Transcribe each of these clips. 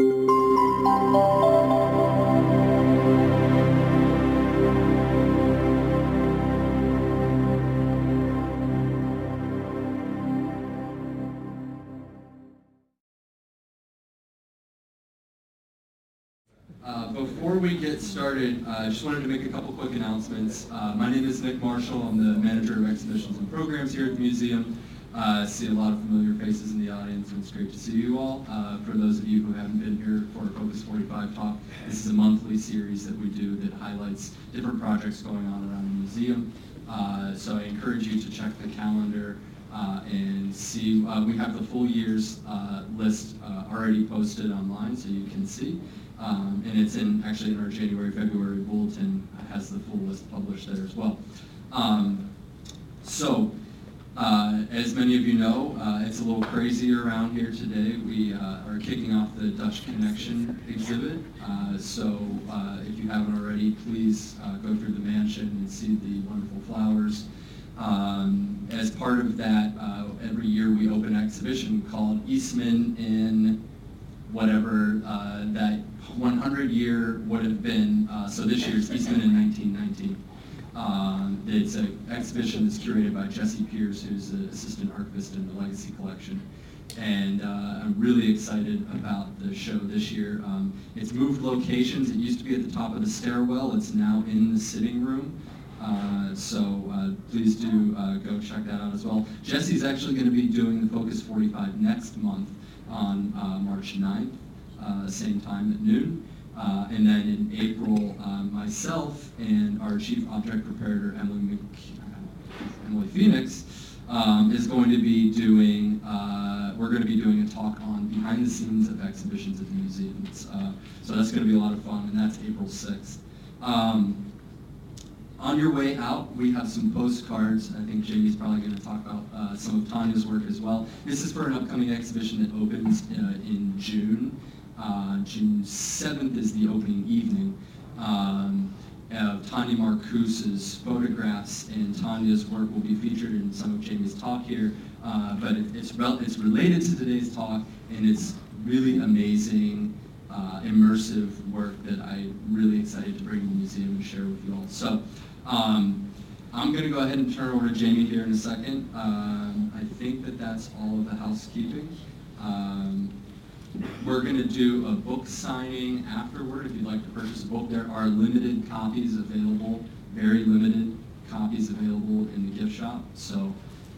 Uh, Before we get started, uh, I just wanted to make a couple quick announcements. Uh, My name is Nick Marshall. I'm the manager of exhibitions and programs here at the museum. Uh, See a lot of familiar faces in the audience, and it's great to see you all. Uh, For those of you who haven't been here for Focus 45 talk, this is a monthly series that we do that highlights different projects going on around the museum. Uh, So I encourage you to check the calendar uh, and see, uh, we have the full year's uh, list already posted online, so you can see. Um, And it's in, actually in our January, February bulletin, has the full list published there as well. Um, So, uh, as many of you know, uh, it's a little crazy around here today. We uh, are kicking off the Dutch Connection exhibit. Uh, So uh, if you haven't already, please uh, go through the mansion and see the wonderful flowers. Um, As part of that, every year we open an exhibition called Eastman in whatever that 100 year would have been. So this year's Eastman in 1919. Um, it's an exhibition that's curated by Jesse Pierce, who's the assistant archivist in the Legacy Collection. And uh, I'm really excited about the show this year. Um, it's moved locations. It used to be at the top of the stairwell. It's now in the sitting room. Uh, so uh, please do uh, go check that out as well. Jesse's actually going to be doing the Focus 45 next month on uh, March 9th, uh, same time at noon. Uh, and then in April, uh, myself and our chief object preparator, Emily, Emily Phoenix, um, is going to be doing, uh, we're going to be doing a talk on behind the scenes of exhibitions at the museums. Uh, so that's going to be a lot of fun, and that's April 6th. Um, on your way out, we have some postcards. I think Jamie's probably going to talk about uh, some of Tanya's work as well. This is for an upcoming exhibition that opens uh, in June. Uh, June 7th is the opening evening um, of Tanya Marcuse's photographs, and Tanya's work will be featured in some of Jamie's talk here. Uh, but it, it's, it's related to today's talk, and it's really amazing uh, immersive work that I'm really excited to bring to the museum and share with you all. So um, I'm going to go ahead and turn over to Jamie here in a second. Um, I think that that's all of the housekeeping. Um, we're going to do a book signing afterward. If you'd like to purchase a book, there are limited copies available, very limited copies available in the gift shop. So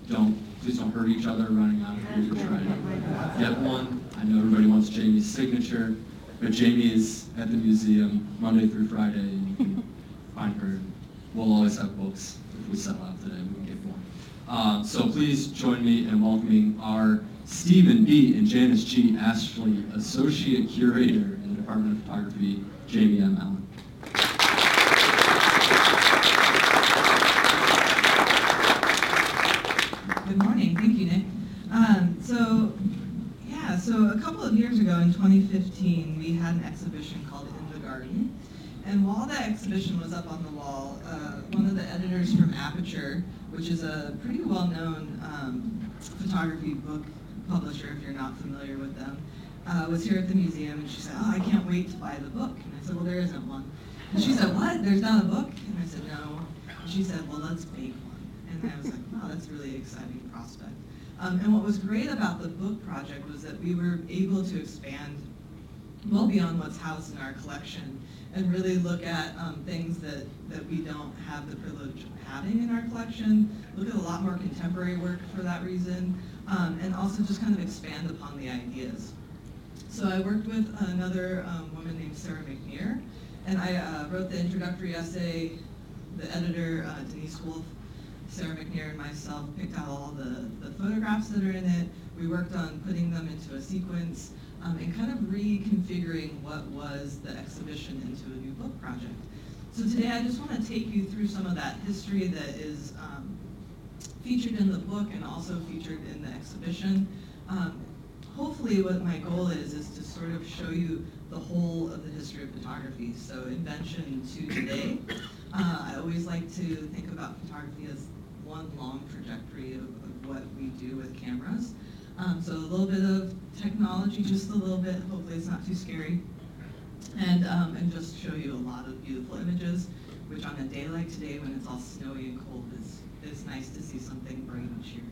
don't, please don't hurt each other running out of here to try to get one. I know everybody wants Jamie's signature, but Jamie is at the museum Monday through Friday, and you can find her. We'll always have books. If we sell out today, we can get more. Uh, so please join me in welcoming our Stephen B. and Janice G. Ashley Associate Curator in the Department of Photography, Jamie M. Allen. Good morning, thank you, Nick. Um, so, yeah, so a couple of years ago in 2015, we had an exhibition called In the Garden. And while that exhibition was up on the wall, uh, one of the editors from Aperture, which is a pretty well-known um, photography book publisher, if you're not familiar with them, uh, was here at the museum, and she said, "Oh, I can't wait to buy the book." And I said, "Well, there isn't one." And she said, "What? There's not a book?" And I said, "No." And she said, "Well, let's make one." And I was like, "Wow, that's a really exciting prospect." Um, and what was great about the book project was that we were able to expand well beyond what's housed in our collection and really look at um, things that, that we don't have the privilege of having in our collection, look at a lot more contemporary work for that reason, um, and also just kind of expand upon the ideas. So I worked with another um, woman named Sarah McNear, and I uh, wrote the introductory essay. The editor, uh, Denise Wolff, Sarah McNear and myself picked out all the, the photographs that are in it. We worked on putting them into a sequence um, and kind of reconfiguring what was the exhibition into a new book project. So today I just want to take you through some of that history that is um, featured in the book and also featured in the exhibition. Um, hopefully what my goal is, is to sort of show you the whole of the history of photography. So invention to today. Uh, I always like to think about photography as one long trajectory of, of what we do with cameras. Um, so a little bit of technology, just a little bit, hopefully it's not too scary. And, um, and just show you a lot of beautiful images, which on a day like today when it's all snowy and cold, it's nice to see something bright and cheery,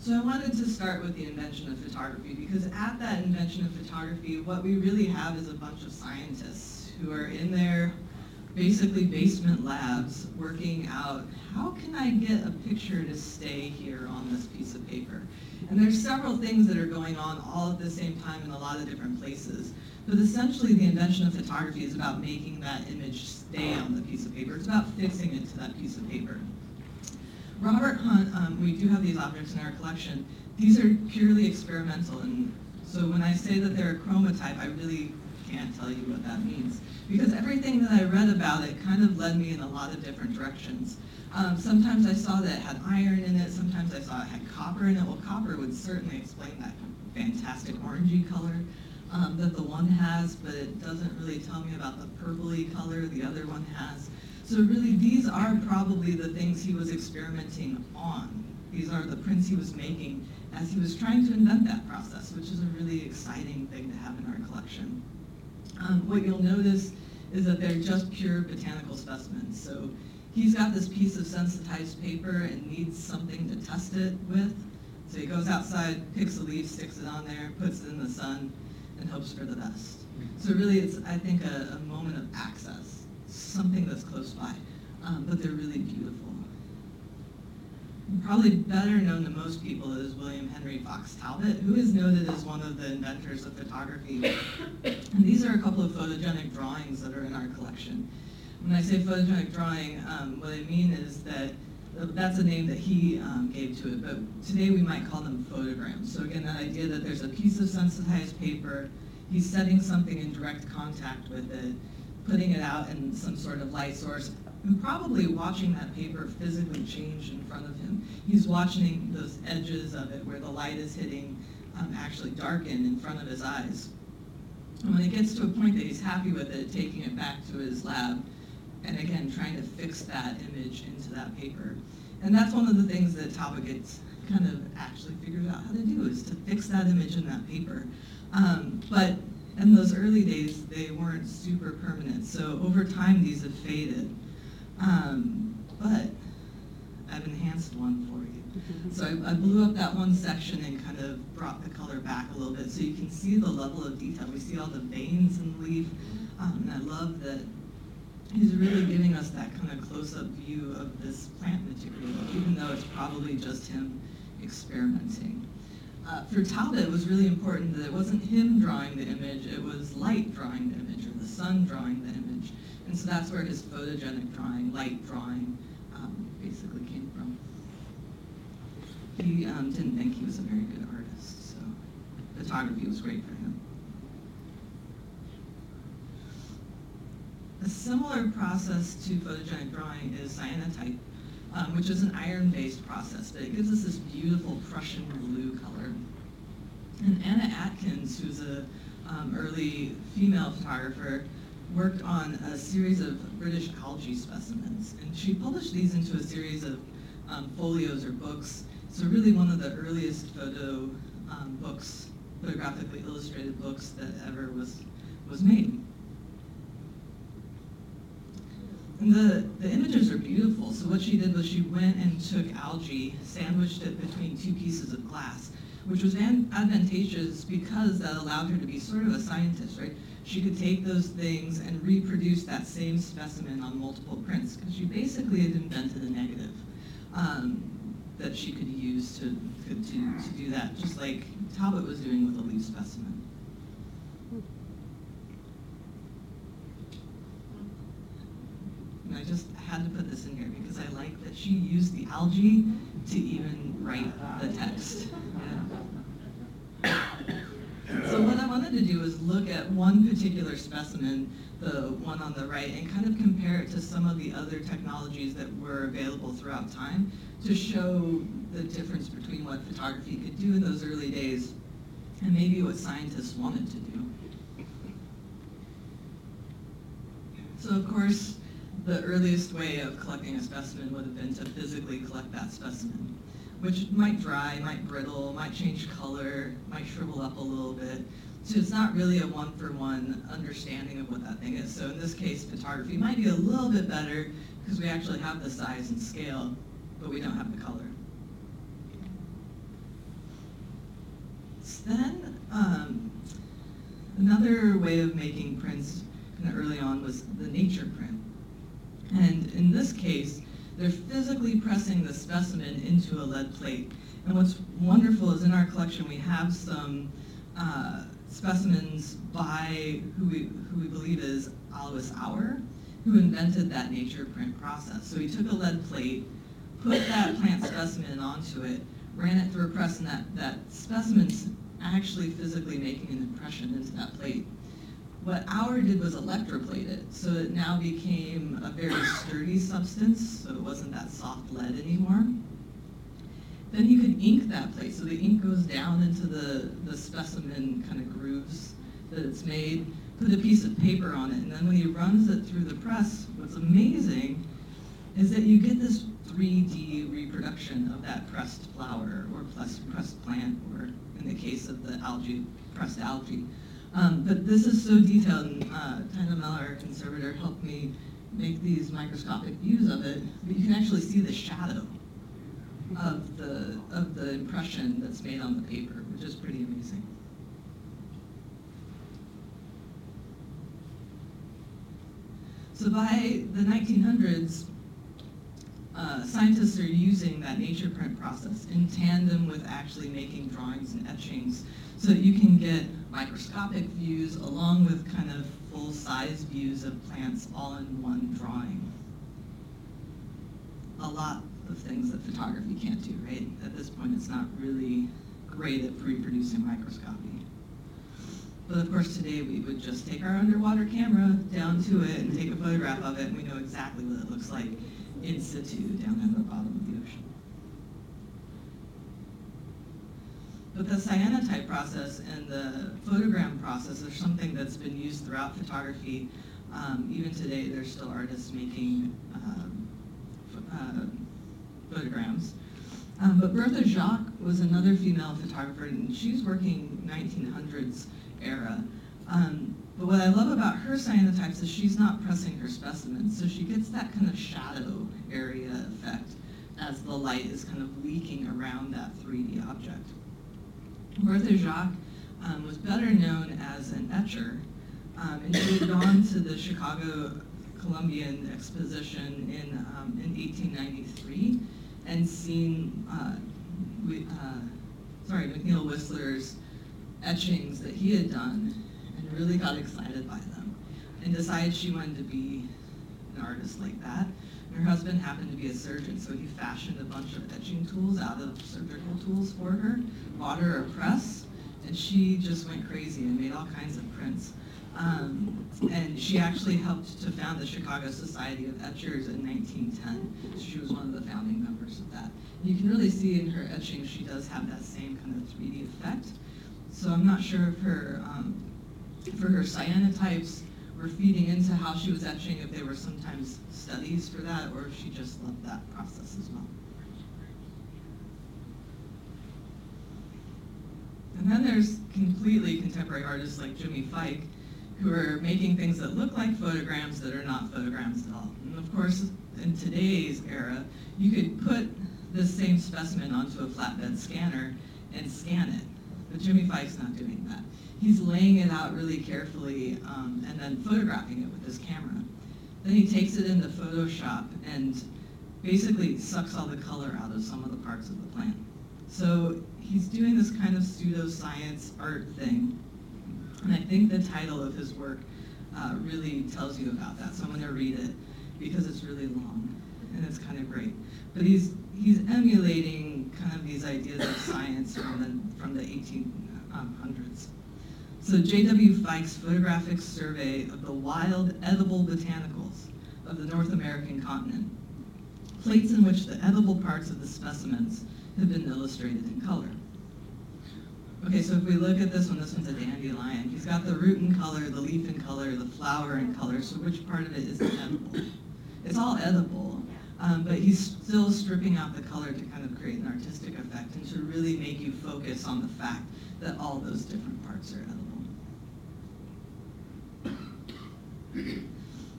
so, I wanted to start with the invention of photography because at that invention of photography, what we really have is a bunch of scientists who are in their basically basement labs working out how can I get a picture to stay here on this piece of paper. And there's several things that are going on all at the same time in a lot of different places. But essentially the invention of photography is about making that image stay on the piece of paper. It's about fixing it to that piece of paper. Robert Hunt, um, we do have these objects in our collection. These are purely experimental, and so when I say that they're a chromatype, I really can't tell you what that means. Because everything that I read about it kind of led me in a lot of different directions. Um, sometimes I saw that it had iron in it, sometimes I saw it had copper in it. Well, copper would certainly explain that fantastic orangey color um, that the one has, but it doesn't really tell me about the purpley color the other one has. So really, these are probably the things he was experimenting on. These are the prints he was making as he was trying to invent that process, which is a really exciting thing to have in our collection. Um, what you'll notice is that they're just pure botanical specimens. So he's got this piece of sensitized paper and needs something to test it with. So he goes outside, picks a leaf, sticks it on there, puts it in the sun, and hopes for the best. So really, it's, I think, a, a moment of access, something that's close by, um, but they're really beautiful. Probably better known to most people is William Henry Fox Talbot, who is noted as one of the inventors of photography. And these are a couple of photogenic drawings that are in our collection. When I say photogenic drawing, um, what I mean is that that's a name that he um, gave to it, but today we might call them photograms. So again, that idea that there's a piece of sensitized paper, he's setting something in direct contact with it, putting it out in some sort of light source, and probably watching that paper physically change in front of him. He's watching those edges of it where the light is hitting um, actually darken in front of his eyes. And when it gets to a point that he's happy with it, taking it back to his lab, and again, trying to fix that image into that paper. And that's one of the things that gets kind of actually figured out how to do, is to fix that image in that paper. Um, but in those early days, they weren't super permanent. So over time, these have faded. Um, but I've enhanced one for you. So I, I blew up that one section and kind of brought the color back a little bit so you can see the level of detail. We see all the veins in the leaf. Um, and I love that he's really giving us that kind of close-up view of this plant material, even though it's probably just him experimenting. Uh, for Talbot, it was really important that it wasn't him drawing the image, it was light drawing the image, or the sun drawing the image. And so that's where his photogenic drawing, light drawing, um, basically came from. He um, didn't think he was a very good artist, so photography was great for him. A similar process to photogenic drawing is cyanotype, um, which is an iron-based process, but it gives us this beautiful Prussian blue color. And Anna Atkins, who's a um, early female photographer, worked on a series of British algae specimens. And she published these into a series of um, folios or books. So really one of the earliest photo um, books, photographically illustrated books that ever was, was made. And the, the images are beautiful. So what she did was she went and took algae, sandwiched it between two pieces of glass, which was advantageous because that allowed her to be sort of a scientist, right? She could take those things and reproduce that same specimen on multiple prints because she basically had invented a negative um, that she could use to, to, to do that, just like Talbot was doing with a leaf specimen. And I just had to put this in here because I like that she used the algae to even write the text. Yeah. So what I wanted to do is look at one particular specimen, the one on the right, and kind of compare it to some of the other technologies that were available throughout time to show the difference between what photography could do in those early days and maybe what scientists wanted to do. So of course, the earliest way of collecting a specimen would have been to physically collect that specimen, which might dry, might brittle, might change color, might shrivel up a little bit. So it's not really a one-for-one understanding of what that thing is. So in this case, photography might be a little bit better because we actually have the size and scale, but we don't have the color. Then, um, another way of making prints kind of early on was the nature print. And in this case, they're physically pressing the specimen into a lead plate. And what's wonderful is in our collection we have some uh, specimens by who we, who we believe is Alois Auer, who invented that nature print process. So he took a lead plate, put that plant specimen onto it, ran it through a press, and that, that specimen's actually physically making an impression into that plate. What Auer did was electroplate it, so it now became a very sturdy substance, so it wasn't that soft lead anymore. Then he could ink that plate, so the ink goes down into the, the specimen kind of grooves that it's made, put a piece of paper on it, and then when he runs it through the press, what's amazing is that you get this 3D reproduction of that pressed flower or pressed plant, or in the case of the algae, pressed algae. Um, but this is so detailed, and uh, Taina Meller, our conservator, helped me make these microscopic views of it, but you can actually see the shadow of the, of the impression that's made on the paper, which is pretty amazing. So by the 1900s, uh, scientists are using that nature print process in tandem with actually making drawings and etchings so that you can get microscopic views along with kind of full-size views of plants all in one drawing. A lot of things that photography can't do, right? At this point, it's not really great at reproducing microscopy. But of course, today we would just take our underwater camera down to it and take a photograph of it, and we know exactly what it looks like in situ down at the bottom of the But the cyanotype process and the photogram process are something that's been used throughout photography. Um, even today, there's still artists making um, uh, photograms. Um, but Bertha Jacques was another female photographer, and she's working 1900s era. Um, but what I love about her cyanotypes is she's not pressing her specimens, so she gets that kind of shadow area effect as the light is kind of leaking around that 3D object. Bertha Jacques um, was better known as an etcher, um, and she had gone to the Chicago Columbian Exposition in, um, in 1893 and seen, uh, we, uh, sorry, McNeill Whistler's etchings that he had done and really got excited by them and decided she wanted to be an artist like that. And her husband happened to be a surgeon, so he fashioned a bunch of etching tools out of surgical tools for her, her a press, and she just went crazy and made all kinds of prints. Um, and she actually helped to found the Chicago Society of Etchers in 1910. So she was one of the founding members of that. You can really see in her etching she does have that same kind of 3D effect. So I'm not sure if her, um, for her cyanotypes were feeding into how she was etching, if they were sometimes studies for that, or if she just loved that process as well. And then there's completely contemporary artists like Jimmy Fike, who are making things that look like photograms that are not photograms at all. And of course, in today's era, you could put this same specimen onto a flatbed scanner and scan it. But Jimmy Fike's not doing that. He's laying it out really carefully um, and then photographing it with his camera. Then he takes it into Photoshop and basically sucks all the color out of some of the parts of the plant. So he's doing this kind of pseudoscience art thing. And I think the title of his work uh, really tells you about that. So I'm going to read it because it's really long and it's kind of great. But he's he's emulating kind of these ideas of science from the from the 1800s. So J.W. Fike's photographic survey of the wild edible botanicals of the North American continent, plates in which the edible parts of the specimens have been illustrated in color. Okay, so if we look at this one, this one's a dandelion. He's got the root in color, the leaf in color, the flower in color, so which part of it is edible? It's all edible, um, but he's still stripping out the color to kind of create an artistic effect and to really make you focus on the fact that all those different parts are edible.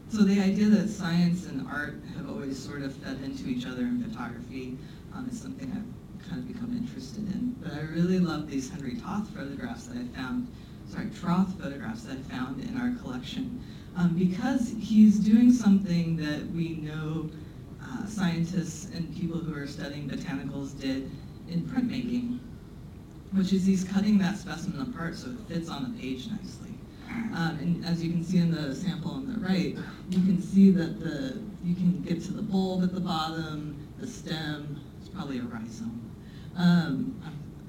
So the idea that science and art have always sort of fed into each other in photography um, is something I've kind of become interested in. But I really love these Henry Toth photographs that I found, sorry, Troth photographs that I found in our collection um, because he's doing something that we know uh, scientists and people who are studying botanicals did in printmaking, which is he's cutting that specimen apart so it fits on the page nicely. Um, and as you can see in the sample on the right, you can see that the you can get to the bulb at the bottom, the stem. It's probably a rhizome. Um,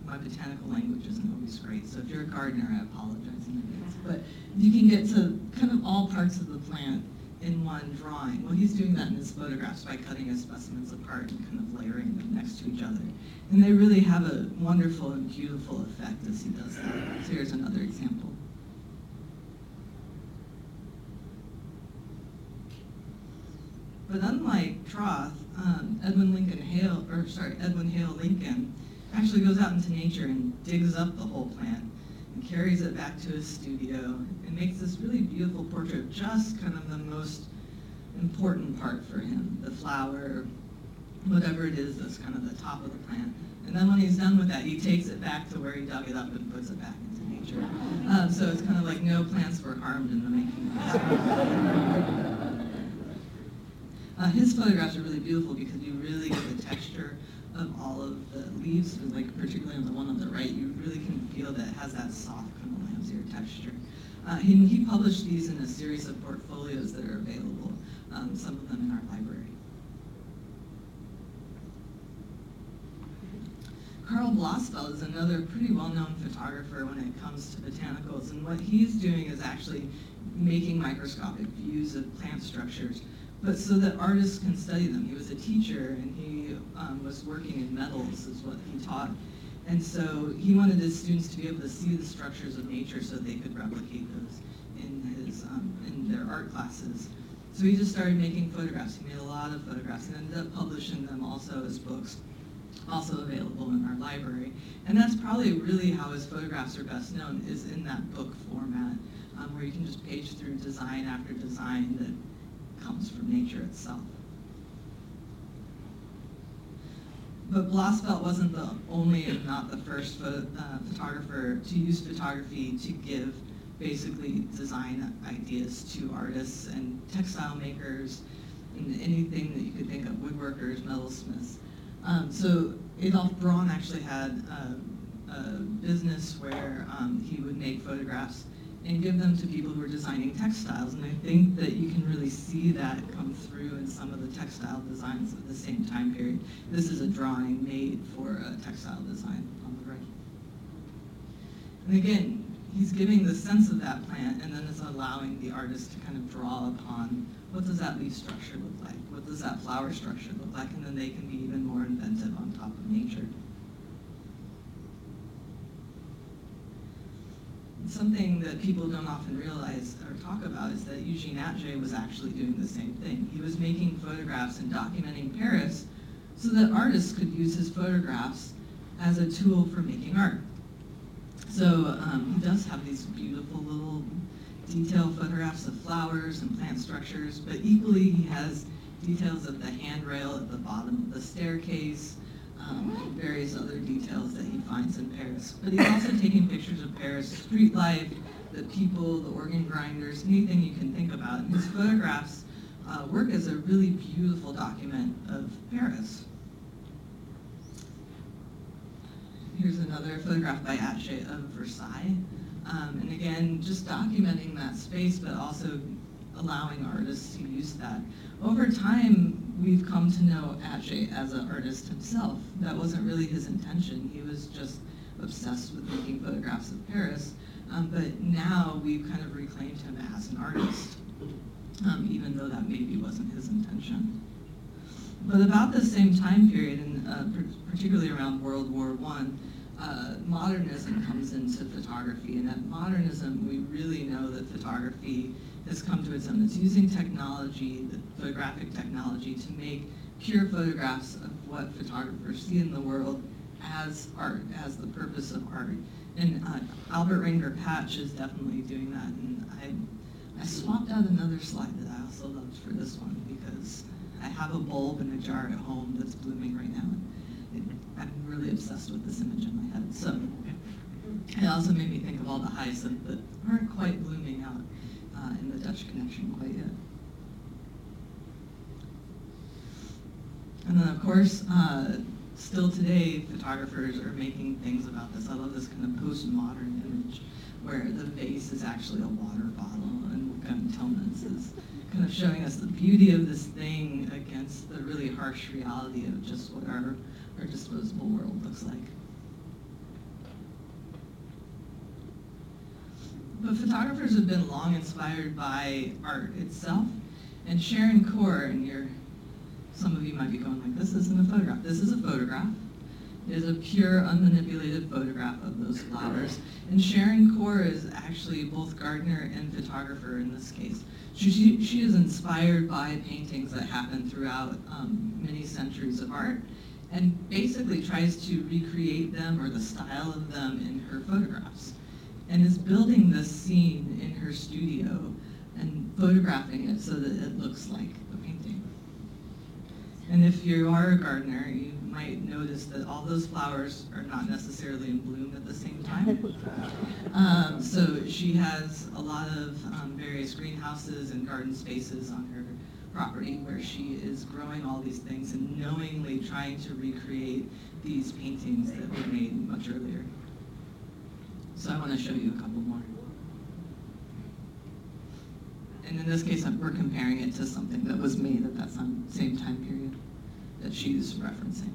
my botanical language isn't always great, so if you're a gardener, I apologize in advance. But you can get to kind of all parts of the plant in one drawing. Well, he's doing that in his photographs by cutting his specimens apart and kind of layering them next to each other. And they really have a wonderful and beautiful effect as he does that. So here's another example. But unlike Troth, um, Edwin Lincoln Hale, or sorry, Edwin Hale Lincoln, actually goes out into nature and digs up the whole plant and carries it back to his studio and makes this really beautiful portrait just kind of the most important part for him, the flower, whatever it is that's kind of the top of the plant. And then when he's done with that, he takes it back to where he dug it up and puts it back into nature. Um, so it's kind of like no plants were harmed in the making of this. Uh, his photographs are really beautiful because you really get the texture of all of the leaves, like particularly on the one on the right, you really can feel that it has that soft kind of lamb's texture. Uh, he, he, published these in a series of portfolios that are available, um, some of them in our library. Karl Blossfeldt is another pretty well-known photographer when it comes to botanicals, and what he's doing is actually making microscopic views of plant structures but so that artists can study them. He was a teacher and he um, was working in metals is what he taught. And so he wanted his students to be able to see the structures of nature so they could replicate those in his um, in their art classes. So he just started making photographs. He made a lot of photographs and ended up publishing them also as books, also available in our library. And that's probably really how his photographs are best known, is in that book format, um, where you can just page through design after design that comes from nature itself. But Blossfeldt wasn't the only and not the first pho uh, photographer to use photography to give basically design ideas to artists and textile makers and anything that you could think of, woodworkers, metalsmiths. Um, so Adolf Braun actually had a, a business where um, he would make photographs and give them to people who are designing textiles. And I think that you can really see that come through in some of the textile designs of the same time period. This is a drawing made for a textile design on the right. And again, he's giving the sense of that plant and then is allowing the artist to kind of draw upon what does that leaf structure look like? What does that flower structure look like? And then they can be even more inventive on top of nature. Something that people don't often realize or talk about is that Eugene Atget was actually doing the same thing. He was making photographs and documenting Paris so that artists could use his photographs as a tool for making art. So um, he does have these beautiful little detailed photographs of flowers and plant structures, but equally he has details of the handrail at the bottom of the staircase, um, various other details that he finds in Paris. But he's also taking pictures of Paris street life, the people, the organ grinders, anything you can think about. And his photographs uh, work as a really beautiful document of Paris. Here's another photograph by Atget of Versailles. Um, and again, just documenting that space, but also allowing artists to use that. Over time, we've come to know Atget as an artist himself. That wasn't really his intention. He was just obsessed with making photographs of Paris. Um, but now we've kind of reclaimed him as an artist, um, even though that maybe wasn't his intention. But about the same time period, and uh, particularly around World War I, uh, modernism comes into photography. And at modernism, we really know that photography has come to its own. It's using technology, the photographic technology, to make pure photographs of what photographers see in the world as art, as the purpose of art. And uh, Albert Renger-Patzsch is definitely doing that. And I, I swapped out another slide that I also loved for this one because I have a bulb in a jar at home that's blooming right now. It, I'm really obsessed with this image in my head. So it also made me think of all the hyacinth that aren't quite blooming out uh, in the Dutch connection quite yet. And then, of course, uh, still today, photographers are making things about this. I love this kind of postmodern image where the vase is actually a water bottle and Wolfgang Tillmans is kind of showing us the beauty of this thing against the really harsh reality of just what our, our disposable world looks like. But photographers have been long inspired by art itself. And Sharon Core, and you're, some of you might be going like, this isn't a photograph. This is a photograph. It is a pure, unmanipulated photograph of those flowers. And Sharon Core is actually both gardener and photographer in this case. She, she, she is inspired by paintings that happen throughout um, many centuries of art and basically tries to recreate them or the style of them in her photographs and is building this scene in her studio and photographing it so that it looks like a painting. And if you are a gardener, you might notice that all those flowers are not necessarily in bloom at the same time. Um, so she has a lot of um, various greenhouses and garden spaces on her property where she is growing all these things and knowingly trying to recreate these paintings that were made much earlier. So I want to show you a couple more. And in this case, we're comparing it to something that was made at that same time period that she's referencing.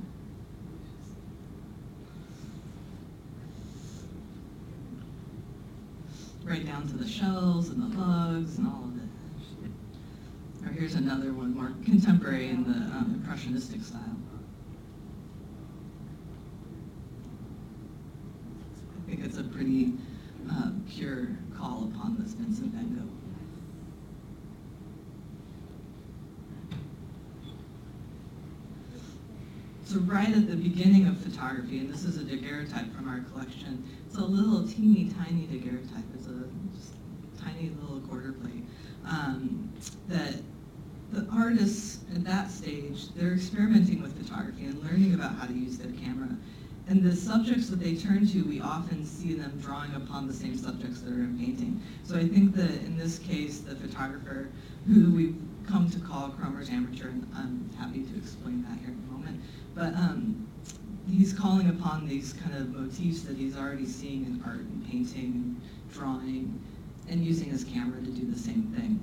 Right down to the shells and the bugs and all of it. Or here's another one, more contemporary in the um, impressionistic style. I think it's a pretty uh, pure call upon this Vincent Van Gogh. So right at the beginning of photography, and this is a daguerreotype from our collection, it's a little teeny tiny daguerreotype. It's a tiny little quarter plate. Um, that the artists at that stage, they're experimenting with photography and learning about how to use their camera. And the subjects that they turn to, we often see them drawing upon the same subjects that are in painting. So I think that in this case, the photographer, who we've come to call Cromer's amateur, and I'm happy to explain that here in a moment, but um, he's calling upon these kind of motifs that he's already seeing in art and painting and drawing, and using his camera to do the same thing.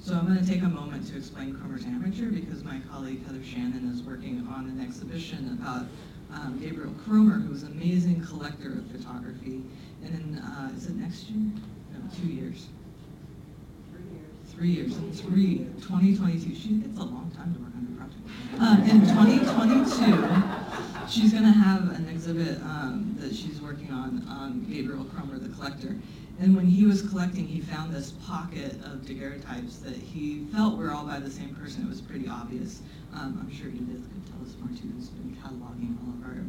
So I'm going to take a moment to explain Cromer's amateur because my colleague Heather Shannon is working on an exhibition about um, Gabriel Cromer, who's an amazing collector of photography. And in, uh, is it next year? No, two years. Three years. Three years. Three, 2022. She, it's a long time to work on a project. Um, in 2022, she's going to have an exhibit um, that she's working on, um, Gabriel Cromer, the collector. And when he was collecting, he found this pocket of daguerreotypes that he felt were all by the same person. It was pretty obvious. Um, I'm sure Edith could tell us more too, who's been cataloging all of our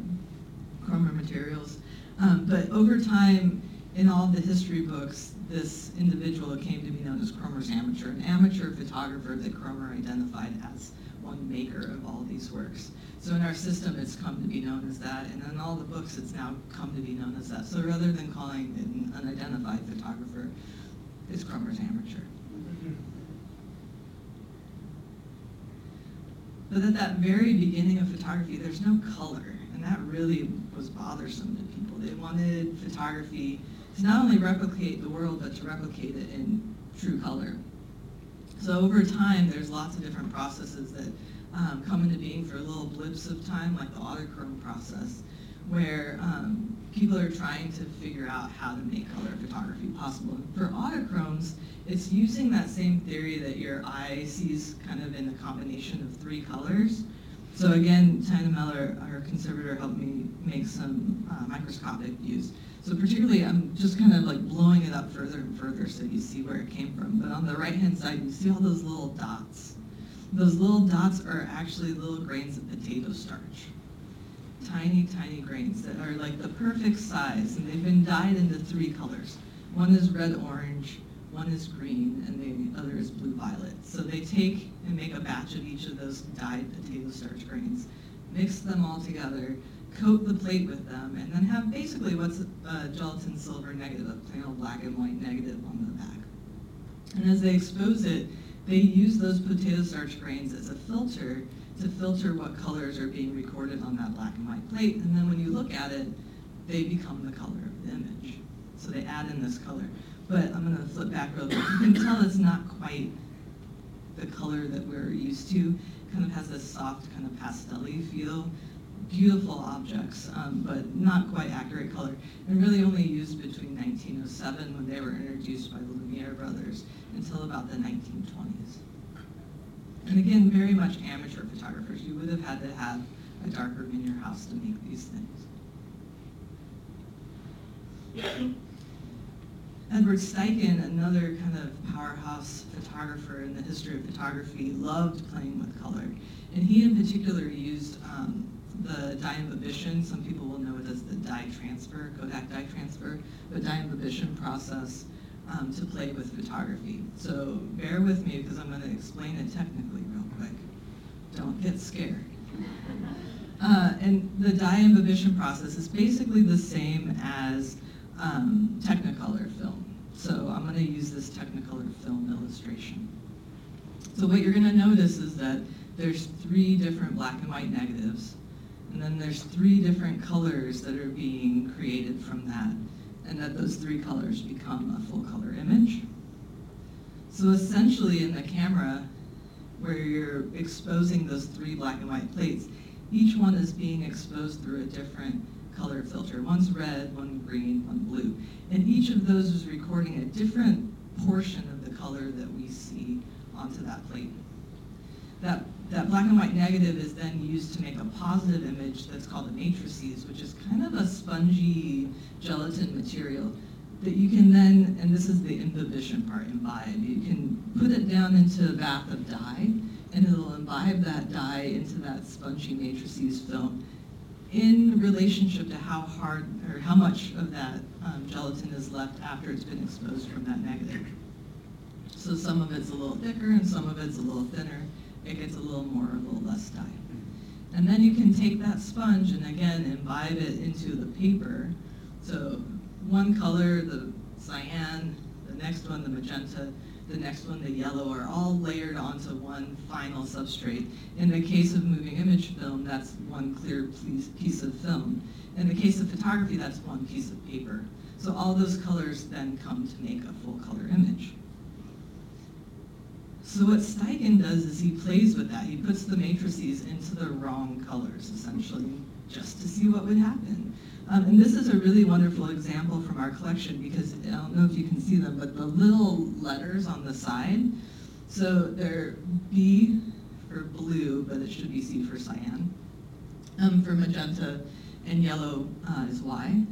Cromer materials. Um, but over time, in all the history books, this individual came to be known as Cromer's amateur, an amateur photographer that Cromer identified as one maker of all these works. So in our system, it's come to be known as that, and in all the books, it's now come to be known as that. So rather than calling it an unidentified photographer, it's Cromer's amateur. But at that very beginning of photography, there's no color, and that really was bothersome to people. They wanted photography to not only replicate the world, but to replicate it in true color. So over time, there's lots of different processes that um, come into being for little blips of time, like the autochrome process, where um, people are trying to figure out how to make color photography possible. For autochromes, it's using that same theory that your eye sees kind of in a combination of three colors. So again, Taina Meller, our conservator, helped me make some uh, microscopic views. So particularly, I'm just kind of like blowing it up further and further so you see where it came from. But on the right-hand side, you see all those little dots. Those little dots are actually little grains of potato starch. Tiny, tiny grains that are like the perfect size, and they've been dyed into three colors. One is red-orange, one is green, and the other is blue-violet. So they take and make a batch of each of those dyed potato starch grains, mix them all together, coat the plate with them, and then have basically what's a gelatin silver negative, a plain old black and white negative on the back. And as they expose it, they use those potato starch grains as a filter to filter what colors are being recorded on that black and white plate. And then when you look at it, they become the color of the image. So they add in this color. But I'm going to flip back real quick. You can tell it's not quite the color that we're used to. It Kind of has this soft, kind of pastel-y feel. Beautiful objects, um, but not quite accurate color. And really only used between 1907, when they were introduced by the Lumiere brothers, until about the 1920s. And again, very much amateur photographers. You would have had to have a darkroom in your house to make these things. Edward Steichen, another kind of powerhouse photographer in the history of photography, loved playing with color. And he in particular used um, the dye imbibition, some people will know it as the dye transfer, Kodak dye transfer, the dye imbibition process um, to play with photography. So bear with me because I'm going to explain it technically real quick. Don't get scared. Uh, and the dye imbibition process is basically the same as um, Technicolor film. So I'm going to use this Technicolor film illustration. So what you're going to notice is that there's three different black and white negatives, and then there's three different colors that are being created from that, and that those three colors become a full color image. So essentially in the camera, where you're exposing those three black and white plates, each one is being exposed through a different color filter. One's red, one green, one blue. And each of those is recording a different portion of the color that we see onto that plate. That, that black and white negative is then used to make a positive image that's called a matrices, which is kind of a spongy gelatin material that you can then, and this is the imbibition part, imbibe, you can put it down into a bath of dye, and it'll imbibe that dye into that spongy matrices film in relationship to how hard or how much of that um, gelatin is left after it's been exposed from that negative. So some of it's a little thicker and some of it's a little thinner. It gets a little more a little less dye. And then you can take that sponge and again imbibe it into the paper. So one color, the cyan, the next one, the magenta, the next one, the yellow, are all layered onto one final substrate. In the case of moving image film, that's one clear piece of film. In the case of photography, that's one piece of paper. So all those colors then come to make a full color image. So what Steichen does is he plays with that. He puts the matrices into the wrong colors, essentially, just to see what would happen. Um, and this is a really wonderful example from our collection because I don't know if you can see them, but the little letters on the side, so they're B for blue, but it should be C for cyan. Um, for magenta and yellow uh, is Y.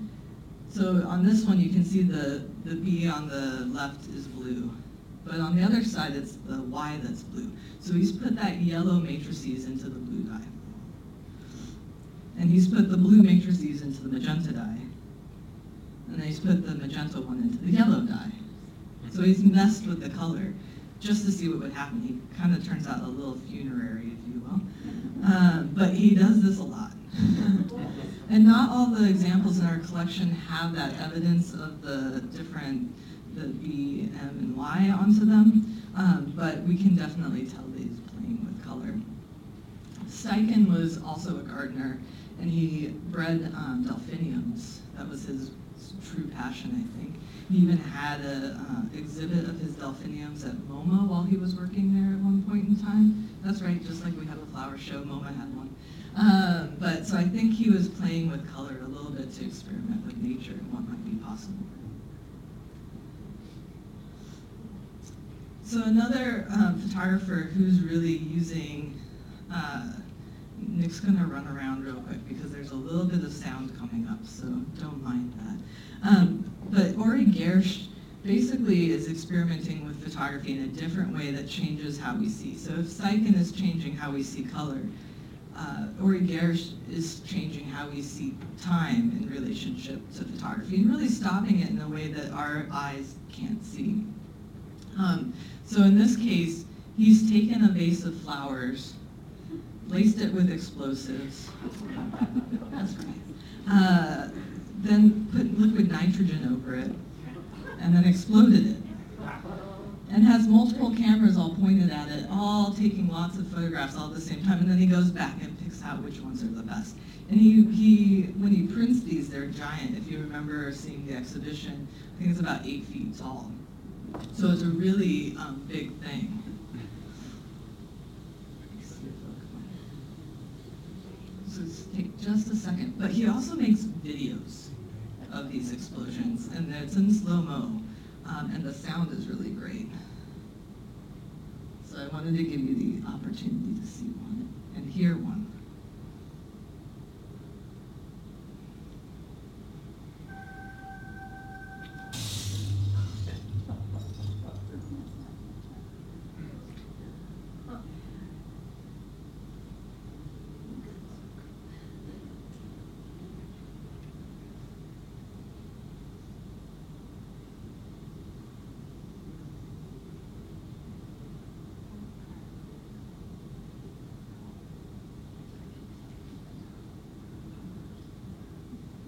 So on this one, you can see the, the B on the left is blue. But on the other side, it's the Y that's blue. So he's put that yellow matrices into the blue dye. And he's put the blue matrices into the magenta dye. And then he's put the magenta one into the yellow dye. So he's messed with the color just to see what would happen. He kind of turns out a little funerary, if you will. Uh, but he does this a lot. and not all the examples in our collection have that evidence of the different, the B, M, and Y onto them, um, but we can definitely tell that he's playing with color. Steichen was also a gardener, and he bred um, delphiniums. That was his true passion, I think. He even had an uh, exhibit of his delphiniums at MoMA while he was working there at one point in time. That's right, just like we have a flower show, MoMA had one. Uh, but so I think he was playing with color a little bit to experiment with nature and what might be possible. So another um, photographer who's really using uh, Nick's going to run around real quick because there's a little bit of sound coming up, so don't mind that. Um, but Ori Gersht basically is experimenting with photography in a different way that changes how we see. So if Steichen is changing how we see color, uh, Ori Gersht is changing how we see time in relationship to photography and really stopping it in a way that our eyes can't see. Um, so in this case, he's taken a vase of flowers, laced it with explosives. That's right. Uh, then put liquid nitrogen over it, and then exploded it. And has multiple cameras all pointed at it, all taking lots of photographs all at the same time, and then he goes back and picks out which ones are the best. And he, he when he prints these, they're giant. If you remember seeing the exhibition, I think it's about eight feet tall. So it's a really um, big thing. So take just a second. But he also makes videos of these explosions, and it's in slow-mo, um, and the sound is really great. So I wanted to give you the opportunity to see one and hear one.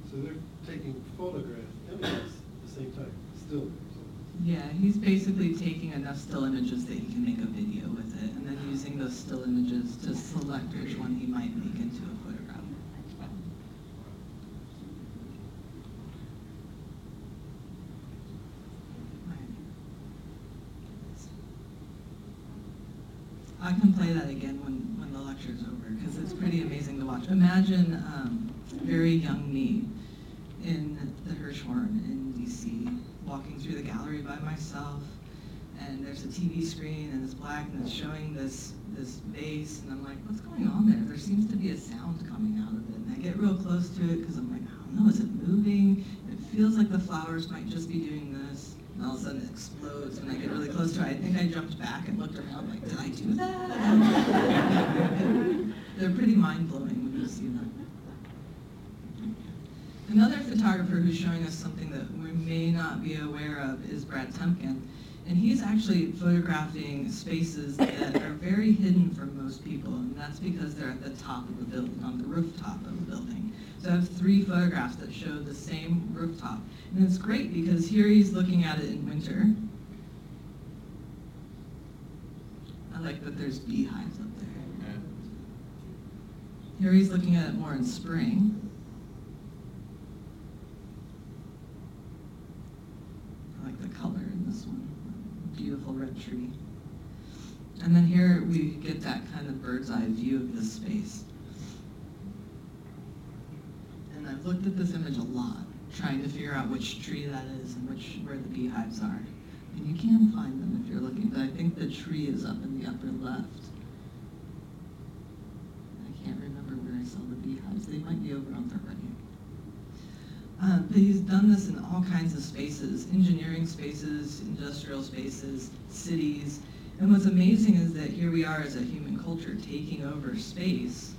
So they're taking photograph images at the same time, still. Yeah, he's basically taking enough still images that he can make a video with it, and then using those still images to select which one he might make into a photograph. I can play that again when, when the lecture's over, because it's pretty amazing to watch. Imagine um, very young me in the Hirshhorn in DC, walking through the gallery by myself, and there's a TV screen and it's black and it's showing this this vase, and I'm like, what's going on there? There seems to be a sound coming out of it, and I get real close to it because I'm like, I don't know, is it moving? It feels like the flowers might just be doing this, and all of a sudden it explodes, and I get really close to it. I think I jumped back and looked around, like, did I do that? They're pretty mind blowing when you see them. Another photographer who's showing us something that we may not be aware of is Brad Temkin. And he's actually photographing spaces that are very hidden from most people, and that's because they're at the top of the building, on the rooftop of the building. So I have three photographs that show the same rooftop. And it's great because here he's looking at it in winter. I like that there's beehives up there. Here he's looking at it more in spring. I like the color in this one. Beautiful red tree. And then here we get that kind of bird's eye view of this space. And I've looked at this image a lot, trying to figure out which tree that is and which where the beehives are. And you can find them if you're looking, but I think the tree is up in the upper left. I can't remember where I saw the beehives. They might be over on the right. Uh, but he's done this in all kinds of spaces, engineering spaces, industrial spaces, cities. And what's amazing is that here we are as a human culture taking over space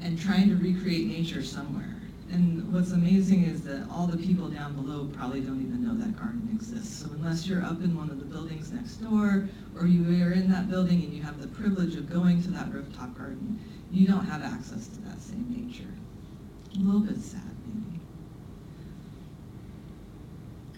and trying to recreate nature somewhere. And what's amazing is that all the people down below probably don't even know that garden exists. So unless you're up in one of the buildings next door, or you are in that building and you have the privilege of going to that rooftop garden, you don't have access to that same nature. A little bit sad, maybe.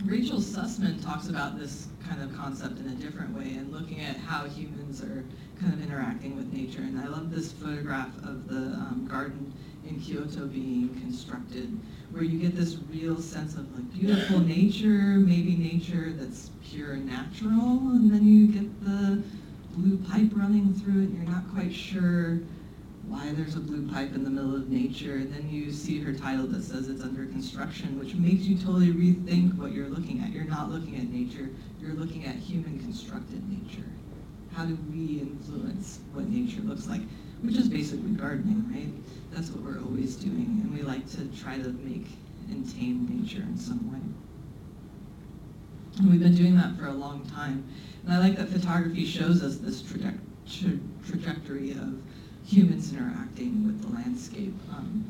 Rachel Sussman talks about this kind of concept in a different way and looking at how humans are kind of interacting with nature. And I love this photograph of the um, garden in Kyoto being constructed, where you get this real sense of like beautiful nature, maybe nature that's pure and natural, and then you get the blue pipe running through it, and you're not quite sure why there's a blue pipe in the middle of nature. Then you see her title that says it's under construction, which makes you totally rethink what you're looking at. You're not looking at nature, you're looking at human constructed nature. How do we influence what nature looks like? Which is basically gardening, right? That's what we're always doing, and we like to try to make and tame nature in some way. And we've been doing that for a long time. And I like that photography shows us this traje- tra- trajectory of humans interacting with the landscape um,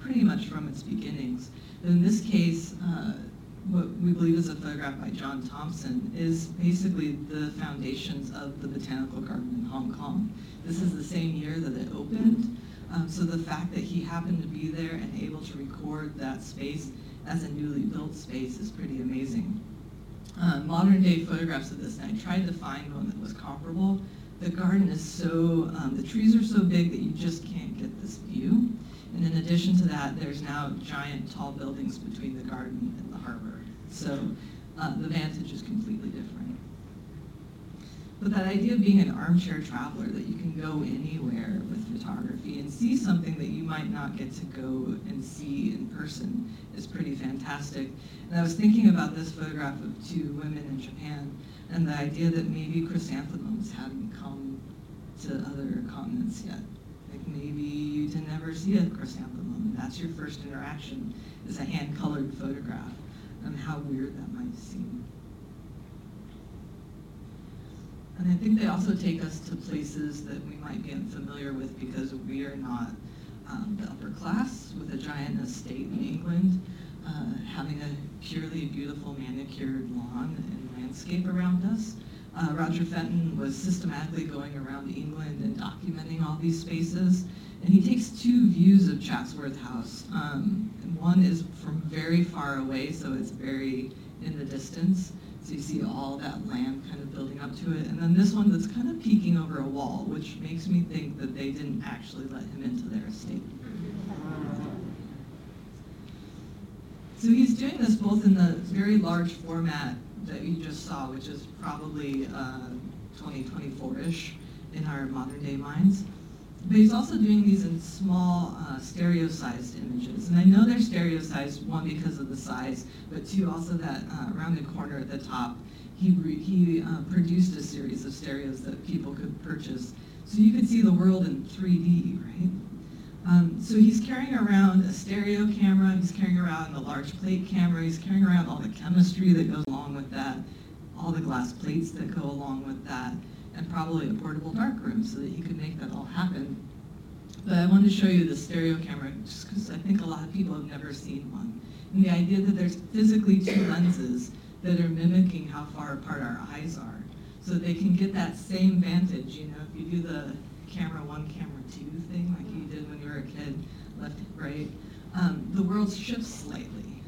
pretty much from its beginnings. In this case, uh, what we believe is a photograph by John Thomson is basically the foundations of the Botanical Garden in Hong Kong. This is the same year that it opened. Um, so the fact that he happened to be there and able to record that space as a newly built space is pretty amazing. Uh, modern day photographs of this, and I tried to find one that was comparable. The garden is so, um, the trees are so big that you just can't get this view. And in addition to that, there's now giant tall buildings between the garden and the harbor. So uh, the vantage is completely different. But that idea of being an armchair traveler, that you can go anywhere with photography and see something that you might not get to go and see in person is pretty fantastic. And I was thinking about this photograph of two women in Japan and the idea that maybe chrysanthemums hadn't come to other continents yet. Like maybe you didn't ever see a chrysanthemum, and that's your first interaction, is a hand-colored photograph, and how weird that might seem. And I think they also take us to places that we might be unfamiliar with because we are not um, the upper class with a giant estate in England, uh, having a purely beautiful manicured lawn and landscape around us. Uh, Roger Fenton was systematically going around England and documenting all these spaces. And he takes two views of Chatsworth House. Um, one is from very far away, so it's very in the distance. So you see all that land kind of building up to it. And then this one that's kind of peeking over a wall, which makes me think that they didn't actually let him into their estate. So he's doing this both in the very large format that you just saw, which is probably uh, 2024-ish in our modern day minds. But he's also doing these in small uh, stereo-sized images. And I know they're stereo-sized, one, because of the size, but two, also that uh, rounded corner at the top. He, he uh, produced a series of stereos that people could purchase. So you could see the world in 3D, right? Um, so he's carrying around a stereo camera, he's carrying around a large plate camera, he's carrying around all the chemistry that goes along with that, all the glass plates that go along with that, and probably a portable darkroom so that he could make that all happen. But I wanted to show you the stereo camera just because I think a lot of people have never seen one. And the idea that there's physically two lenses that are mimicking how far apart our eyes are. So they can get that same vantage, you know, if you do the camera one, camera two thing like you did when you were a kid, left, right, um, the world shifts slightly.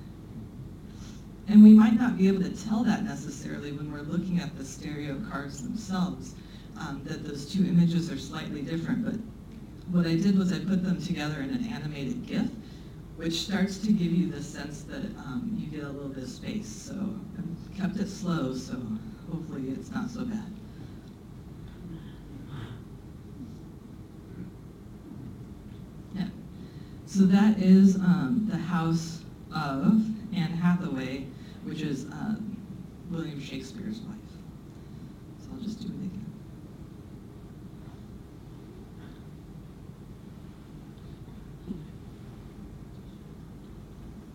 And we might not be able to tell that necessarily when we're looking at the stereo cards themselves, um, that those two images are slightly different. But what I did was I put them together in an animated GIF, which starts to give you the sense that um, you get a little bit of space. So I kept it slow, so hopefully it's not so bad. Yeah. So that is um, the house of Anne Hathaway, which is um, William Shakespeare's wife. So I'll just do it again.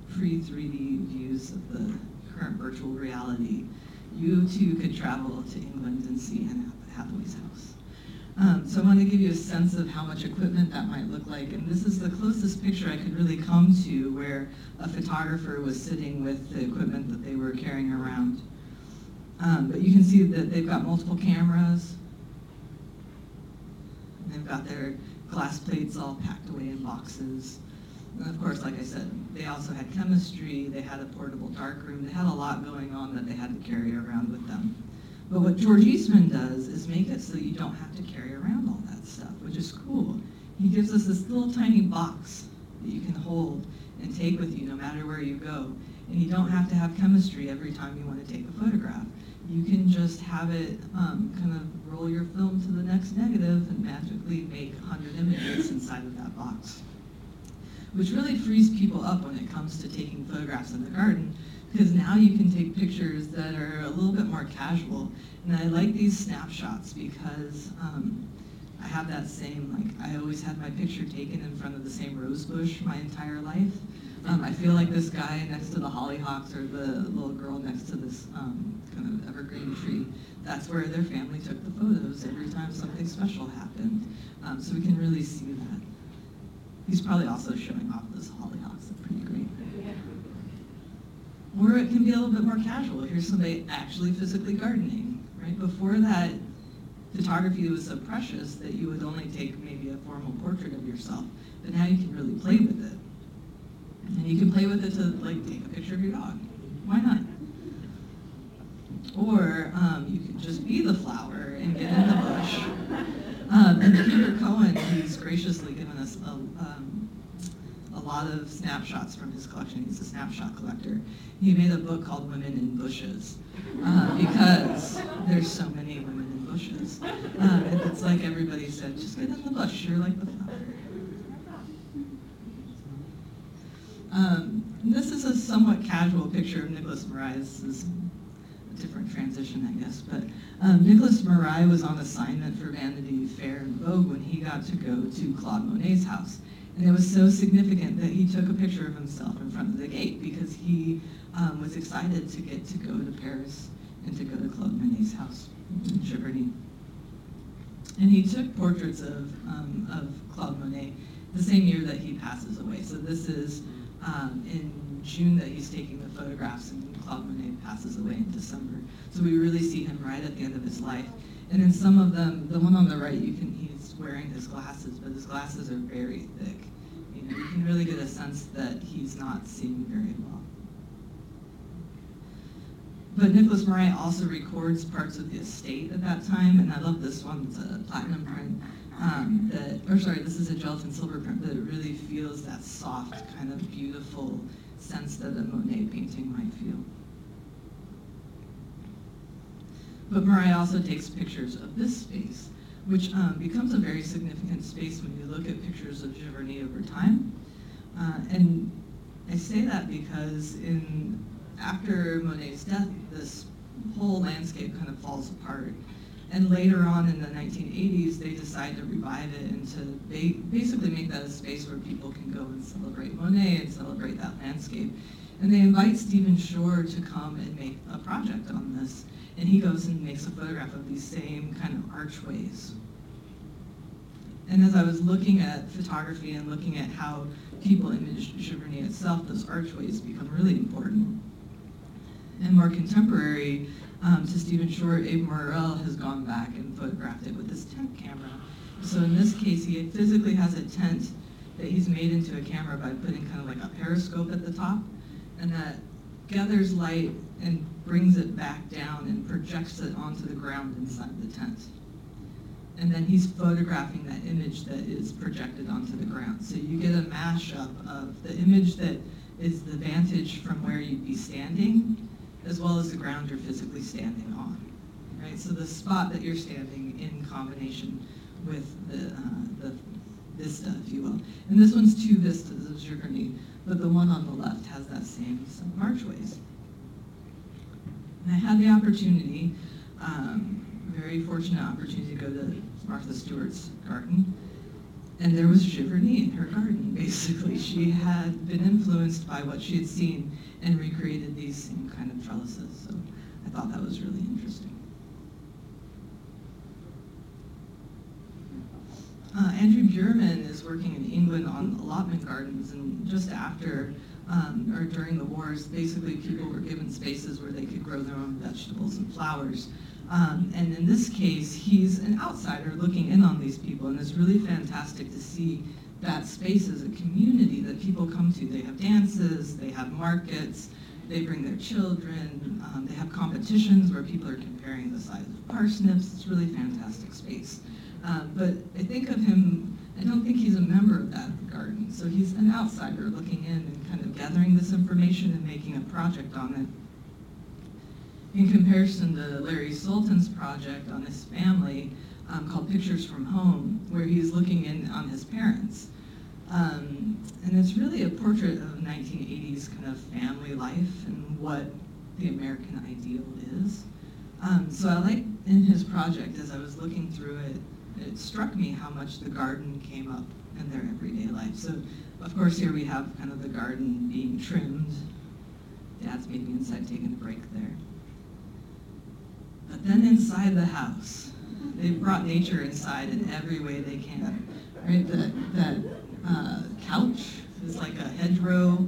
Free 3D views of the current virtual reality. You too could travel to England and see Anne Hathaway's house. Um, so I want to give you a sense of how much equipment that might look like. And this is the closest picture I could really come to where a photographer was sitting with the equipment that they were carrying around. Um, but you can see that they've got multiple cameras. They've got their glass plates all packed away in boxes. And of course, like I said, they also had chemistry, they had a portable darkroom, they had a lot going on that they had to carry around with them. But what George Eastman does is make it so that you don't have to carry around all that stuff, which is cool. He gives us this little tiny box that you can hold and take with you no matter where you go. And you don't have to have chemistry every time you want to take a photograph. You can just have it um, kind of roll your film to the next negative and magically make 100 images inside of that box. Which really frees people up when it comes to taking photographs in the garden because now you can take pictures that are a little bit more casual. And I like these snapshots because um, I have that same, like, I always had my picture taken in front of the same rose bush my entire life. Um, I feel like this guy next to the hollyhocks or the little girl next to this um, kind of evergreen tree, that's where their family took the photos every time something special happened. Um, so we can really see that. He's probably also showing off those hollyhocks. They're pretty great. Or it can be a little bit more casual. Here's somebody actually physically gardening, right? Before that, photography was so precious that you would only take maybe a formal portrait of yourself. But now you can really play with it. And you can play with it to like take a picture of your dog. Why not? Or um, you could just be the flower and get in the bush. Um, and Peter Cohen, he's graciously given us a, um, a lot of snapshots from his collection. He's a snapshot collector. He made a book called Women in Bushes uh, because there's so many women in bushes. Um, and it's like everybody said, just get in the bush. You're like the flower. Um, this is a somewhat casual picture of Nickolas Muray. This is a different transition, I guess. But um, Nickolas Muray was on assignment for Vanity Fair and Vogue when he got to go to Claude Monet's house. And it was so significant that he took a picture of himself in front of the gate because he um, was excited to get to go to Paris and to go to Claude Monet's house in Giverny. And he took portraits of, um, of Claude Monet the same year that he passes away. So this is um, in June that he's taking the photographs and Claude Monet passes away in December. So we really see him right at the end of his life. And in some of them, the one on the right, you can wearing his glasses, but his glasses are very thick. You know, you can really get a sense that he's not seeing very well. But Nickolas Muray also records parts of the estate at that time, and I love this one. It's a platinum print. Um, that, or sorry, this is a gelatin silver print, but it really feels that soft, kind of beautiful sense that a Monet painting might feel. But Muray also takes pictures of this space, which um, becomes a very significant space when you look at pictures of Giverny over time. Uh, and I say that because in after Monet's death, this whole landscape kind of falls apart. And later on in the 1980s, they decide to revive it and to ba basically make that a space where people can go and celebrate Monet and celebrate that landscape. And they invite Stephen Shore to come and make a project on this. And he goes and makes a photograph of these same kind of archways. And as I was looking at photography and looking at how people image Giverny itself, those archways become really important. And more contemporary um, to Stephen Shore, Abe Morell has gone back and photographed it with his tent camera. So in this case, he physically has a tent that he's made into a camera by putting kind of like a periscope at the top, and that gathers light and brings it back down and projects it onto the ground inside the tent. And then he's photographing that image that is projected onto the ground. So you get a mashup of the image that is the vantage from where you'd be standing as well as the ground you're physically standing on. Right? So the spot that you're standing in combination with the, uh, the vista, if you will. And this one's two vistas of Giverny, but the one on the left has that same archways. And I had the opportunity, um, very fortunate opportunity to go to Martha Stewart's garden. And there was Giverny in her garden, basically. She had been influenced by what she had seen and recreated these same kind of trellises. So I thought that was really interesting. Uh, Andrew Buurman is working in England on allotment gardens, and just after um, or during the wars, basically people were given spaces where they could grow their own vegetables and flowers. Um, and in this case, he's an outsider looking in on these people, and it's really fantastic to see that space as a community that people come to. They have dances, they have markets, they bring their children, um, they have competitions where people are comparing the size of parsnips. It's really fantastic space. Uh, but I think of him, I don't think he's a member of that garden, so he's an outsider looking in and kind of gathering this information and making a project on it. In comparison to Larry Sultan's project on his family um, called Pictures from Home, where he's looking in on his parents. Um, and it's really a portrait of 1980s kind of family life and what the American ideal is. Um, so I like in his project, as I was looking through it, it struck me how much the garden came up in their everyday life. So Of course, here we have kind of the garden being trimmed. Dad's maybe inside taking a break there. But then inside the house, they've brought nature inside in every way they can. Right? That, that uh, couch is like a hedgerow.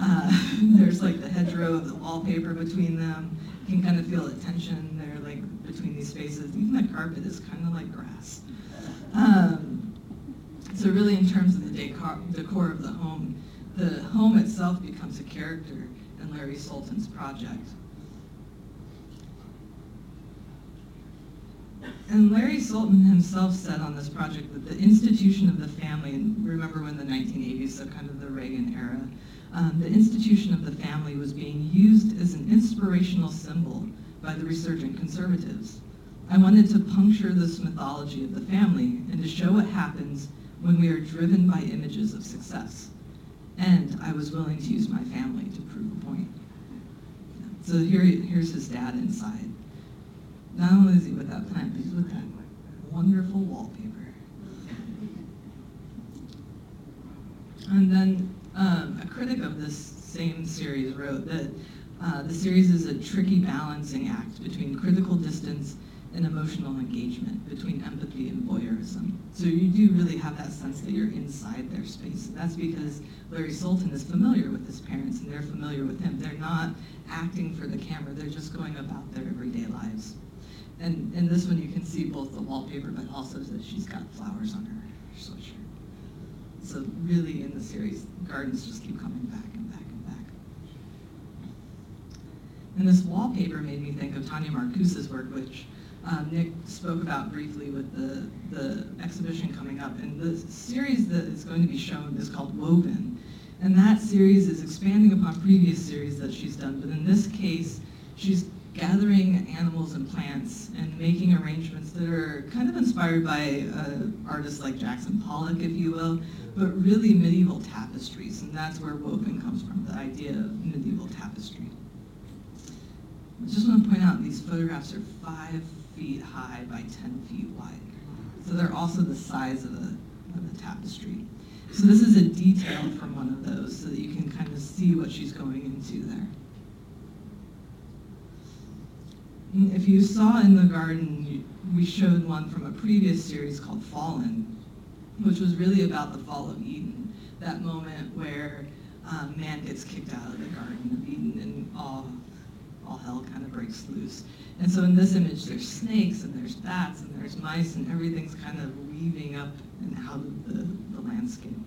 Uh, there's like the hedgerow of the wallpaper between them. You can kind of feel the tension between these spaces. Even the carpet is kind of like grass. Um, so really, in terms of the decor, decor of the home, the home itself becomes a character in Larry Sultan's project. And Larry Sultan himself said on this project that the institution of the family, and remember when the 1980s, so kind of the Reagan era, um, the institution of the family was being used as an inspirational symbol by the resurgent conservatives. I wanted to puncture this mythology of the family and to show what happens when we are driven by images of success. And I was willing to use my family to prove a point. So here, here's his dad inside. Not only is he with that plant, but he's with that wonderful wallpaper. And then um, a critic of this same series wrote that uh, the series is a tricky balancing act between critical distance and emotional engagement, between empathy and voyeurism. So you do really have that sense that you're inside their space. That's because Larry Sultan is familiar with his parents and they're familiar with him. They're not acting for the camera, they're just going about their everyday lives. And in this one, you can see both the wallpaper, but also that she's got flowers on her sweatshirt. So really, in the series, gardens just keep coming back and back and this wallpaper made me think of Tanya Marcuse's work, which um, Nick spoke about briefly with the, the exhibition coming up. And the series that is going to be shown is called Woven. And that series is expanding upon previous series that she's done, but in this case, she's gathering animals and plants and making arrangements that are kind of inspired by uh, artists like Jackson Pollock, if you will, but really medieval tapestries, and that's where woven comes from, the idea of medieval tapestry. I just want to point out these photographs are five feet high by 10 feet wide. So they're also the size of the, of the tapestry. So this is a detail from one of those so that you can kind of see what she's going into there. If you saw in the garden, we showed one from a previous series called Fallen, which was really about the fall of Eden, that moment where um, man gets kicked out of the Garden of Eden and all, all hell kind of breaks loose. And so in this image, there's snakes and there's bats and there's mice and everything's kind of weaving up and out of the, the landscape.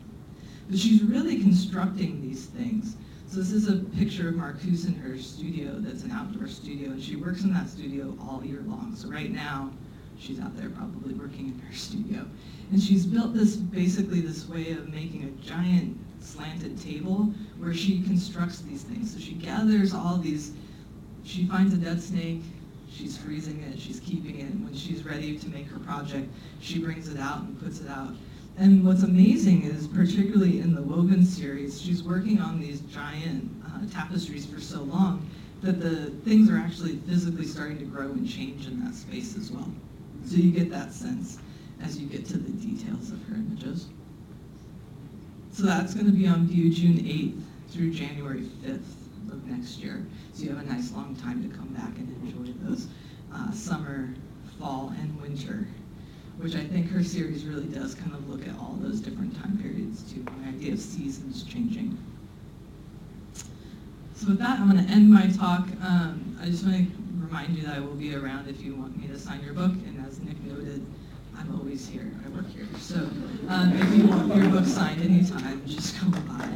But she's really constructing these things so this is a picture of Marcuse in her studio that's an outdoor studio, and she works in that studio all year long. So right now, she's out there probably working in her studio. And she's built this, basically this way of making a giant slanted table where she constructs these things. So she gathers all these, she finds a dead snake, she's freezing it, she's keeping it, and when she's ready to make her project, she brings it out and puts it out. And what's amazing is, particularly in the Woven series, she's working on these giant uh, tapestries for so long that the things are actually physically starting to grow and change in that space as well. So you get that sense as you get to the details of her images. So that's going to be on view June 8th through January 5th of next year. So you have a nice long time to come back and enjoy those uh, summer, fall, and winter which I think her series really does kind of look at all those different time periods too, the idea of seasons changing. So with that, I'm going to end my talk. Um, I just want to remind you that I will be around if you want me to sign your book, and as Nick noted, I'm always here. I work here. So um, if you want your book signed anytime, just come by.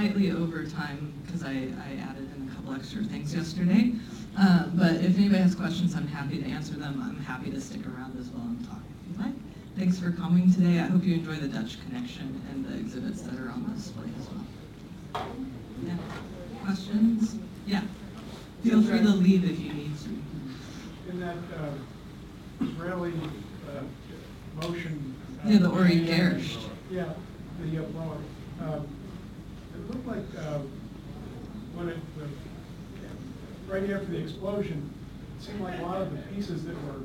slightly over time because I, I added in a couple extra things yesterday. Uh, but if anybody has questions, I'm happy to answer them. I'm happy to stick around as well and talk if you'd like. Thanks for coming today. I hope you enjoy the Dutch Connection and the exhibits that are on display as well. Yeah. Questions? Yeah. Feel free to leave if you need to. In that uh, Israeli uh, motion. uh, Yeah, the Ori Gersht. Yeah, the uh, blower. Um, It looked like uh, when it, uh, right after the explosion, it seemed like a lot of the pieces that were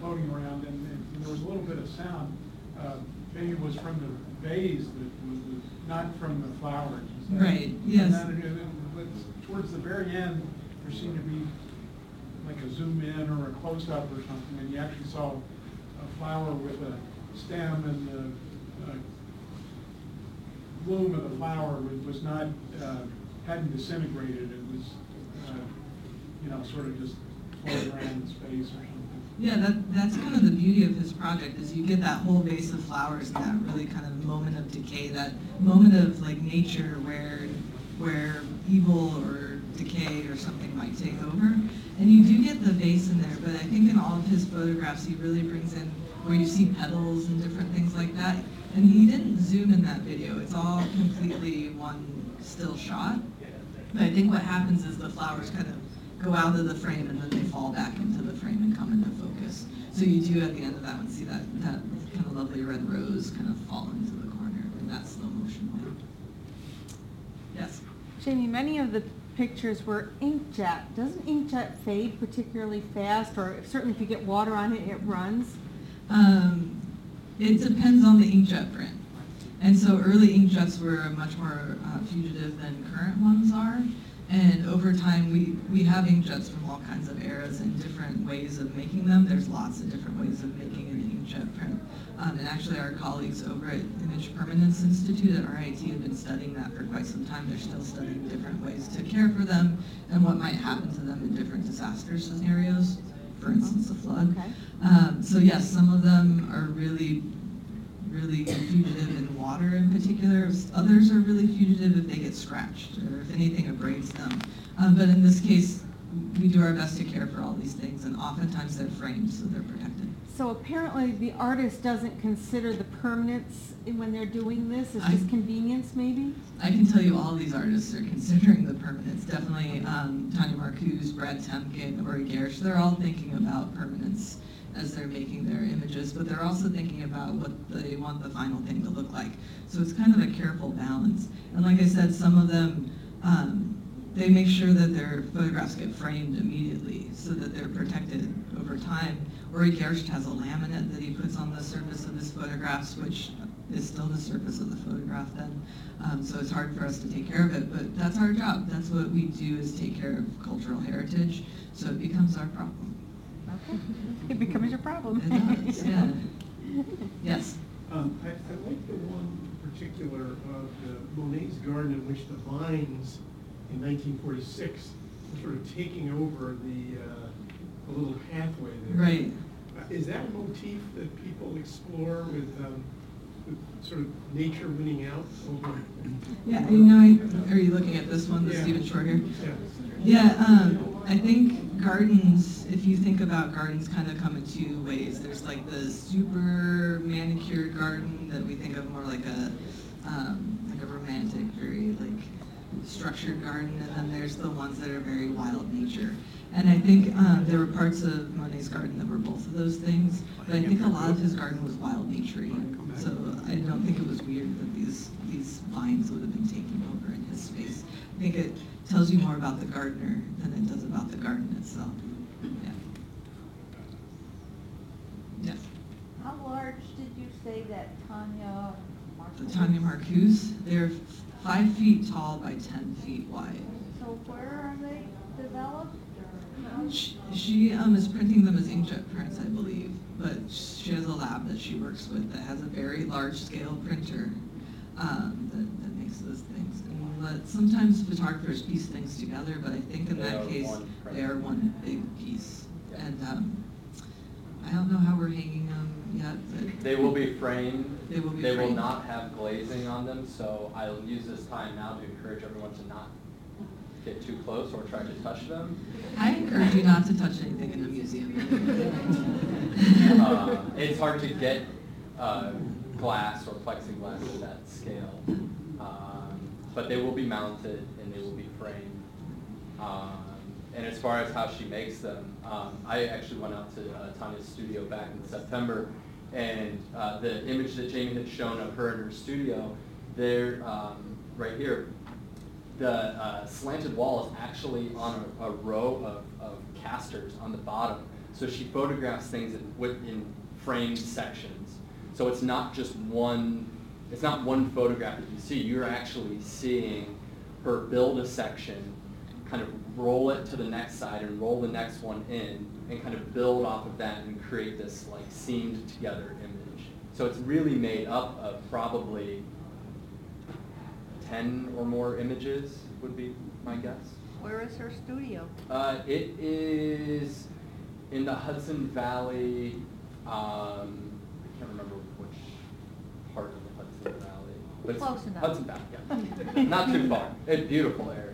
floating around, and, and there was a little bit of sound, uh, maybe it was from the vase that was, was not from the flowers. Right, yes. And then, but towards the very end, there seemed to be like a zoom in or a close-up or something, and you actually saw a flower with a stem and the uh, bloom of the flower was, was not, uh, hadn't disintegrated, it was, uh, you know, sort of just floating around in space or something. Yeah, that, that's kind of the beauty of his project, is you get that whole vase of flowers and that really kind of moment of decay, that moment of like nature where, where evil or decay or something might take over. And you do get the vase in there, but I think in all of his photographs, he really brings in where you see petals and different things like that. And he didn't zoom in that video, it's all completely one still shot. But I think what happens is the flowers kind of go out of the frame and then they fall back into the frame and come into focus. So you do at the end of that one see that, that kind of lovely red rose kind of fall into the corner in that slow motion way. Yes? Jamie, many of the pictures were inkjet. Doesn't inkjet fade particularly fast, or if- certainly if you get water on it, it runs? Um, it depends on the inkjet print. And so early inkjets were much more uh, fugitive than current ones are. And over time, we, we have inkjets from all kinds of eras and different ways of making them. There's lots of different ways of making an inkjet print. Um, and actually, our colleagues over at Image Permanence Institute at RIT have been studying that for quite some time. They're still studying different ways to care for them and what might happen to them in different disaster scenarios, for instance, a flood. Okay. Um, so yes, some of them are really, really fugitive in water in particular. Others are really fugitive if they get scratched or if anything abrades them. Um, but in this case, we do our best to care for all these things and oftentimes they're framed so they're protected. So apparently the artist doesn't consider the permanence when they're doing this, it's I- just convenience maybe? I can tell you all these artists are considering the permanence. Definitely um, Tanya Marcuse, Brad Temkin, Ori Gersht, they're all thinking about permanence as they're making their images, but they're also thinking about what they want the final thing to look like. So it's kind of a careful balance. And like I said, some of them, um, they make sure that their photographs get framed immediately so that they're protected over time. Ori Gersht has a laminate that he puts on the surface of his photographs, which is still the surface of the photograph then. Um, so it's hard for us to take care of it, but that's our job. That's what we do is take care of cultural heritage, so it becomes our problem. Okay. It becomes your problem. It does, yeah. Yes. Um, I, I like the one particular of the Monet's garden in which the vines in nineteen forty-six were sort of taking over the, uh, the little pathway there. Right. Uh, Is that a motif that people explore with, um, with sort of nature winning out over? Yeah, you know, I, are you looking at this one, the Yeah. Stephen Shore here? Yeah. Yeah, um, I think gardens, if you think about gardens kind of come in two ways. There's like the super manicured garden that we think of more like a, um, like a romantic, very like structured garden, and then there's the ones that are very wild nature. And I think, um, there were parts of Monet's garden that were both of those things, but I think a lot of his garden was wild nature So I don't think it was weird that these, these vines would have been taking over in his space. I think it tells you more about the gardener than it does about the garden itself. Yeah. Yes. How large did you say that Tanya The Marcus? Tanya Marcuse, they're five feet tall by 10 feet wide. So where are they developed? She, she um, is printing them as inkjet prints, I believe, but she has a lab that she works with that has a very large scale printer um, that, that makes those let, sometimes photographers piece things together, but I think in They that are case, one they are one big piece. Yeah. And um, I don't know how we're hanging them yet, but They will be framed. They will be They will framed. not have glazing on them, so I'll use this time now to encourage everyone to not get too close or try to touch them. I encourage you not to touch anything in the museum. Uh, It's hard to get uh, glass or plexiglass at that scale, but they will be mounted and they will be framed. Um, And as far as how she makes them, um, I actually went out to uh, Tanya's studio back in September, and uh, the image that Jamie had shown of her in her studio, there, um, right here, the uh, slanted wall is actually on a, a row of, of casters on the bottom. So she photographs things in, in framed sections. So it's not just one, it's not one photograph that you see. You're actually seeing her build a section, kind of roll it to the next side and roll the next one in and kind of build off of that and create this like seamed together image. So it's really made up of probably 10 or more images would be my guess. Where is her studio? Uh, it is in the Hudson Valley, um, I can't remember which part of the Hudson Valley. But it's Close enough. Hudson Valley, yeah. Not too far. It's a beautiful area.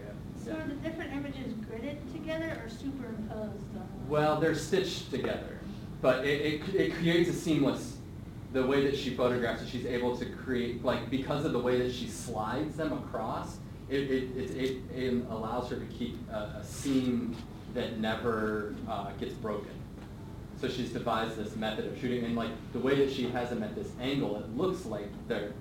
So yeah. are the different images gridded together or superimposed on? Well, they're stitched together, but it, it, it creates a seamless, the way that she photographs it, she's able to create, like, because of the way that she slides them across, it, it, it, it, it allows her to keep a, a seam that never, uh, gets broken. So she's devised this method of shooting, and like, the way that she has them at this angle, it looks like they're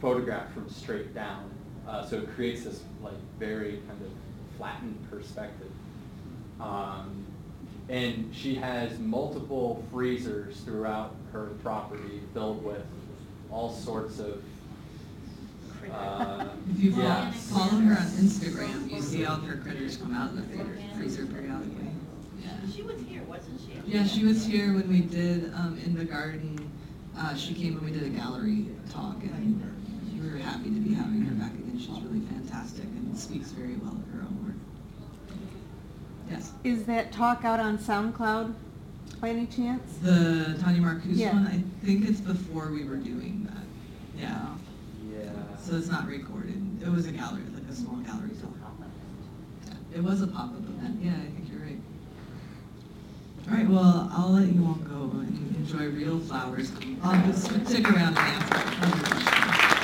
photographed from straight down. Uh, so it creates this like very kind of flattened perspective. Um, and she has multiple freezers throughout her property filled with all sorts of, uh, If you follow, yeah. follow her on Instagram, you see all of her critters come out of the freezer, freezer periodically. Yeah. She was here, wasn't she? Yeah, she was here when we did, um, in the garden, uh, she came when we did a gallery talk and we were happy to be having her back again. She's really fantastic and speaks very well of her own work. Yes. Is that talk out on SoundCloud by any chance? The Tanya Marcuse Yeah. one, I think it's before we were doing that. Yeah. Yeah. So it's not recorded. It was a gallery, like a small gallery talk. Yeah, It was a pop-up event. Yeah, I think you're right. All right, well, I'll let you all go and enjoy real flowers. Um, stick around and answer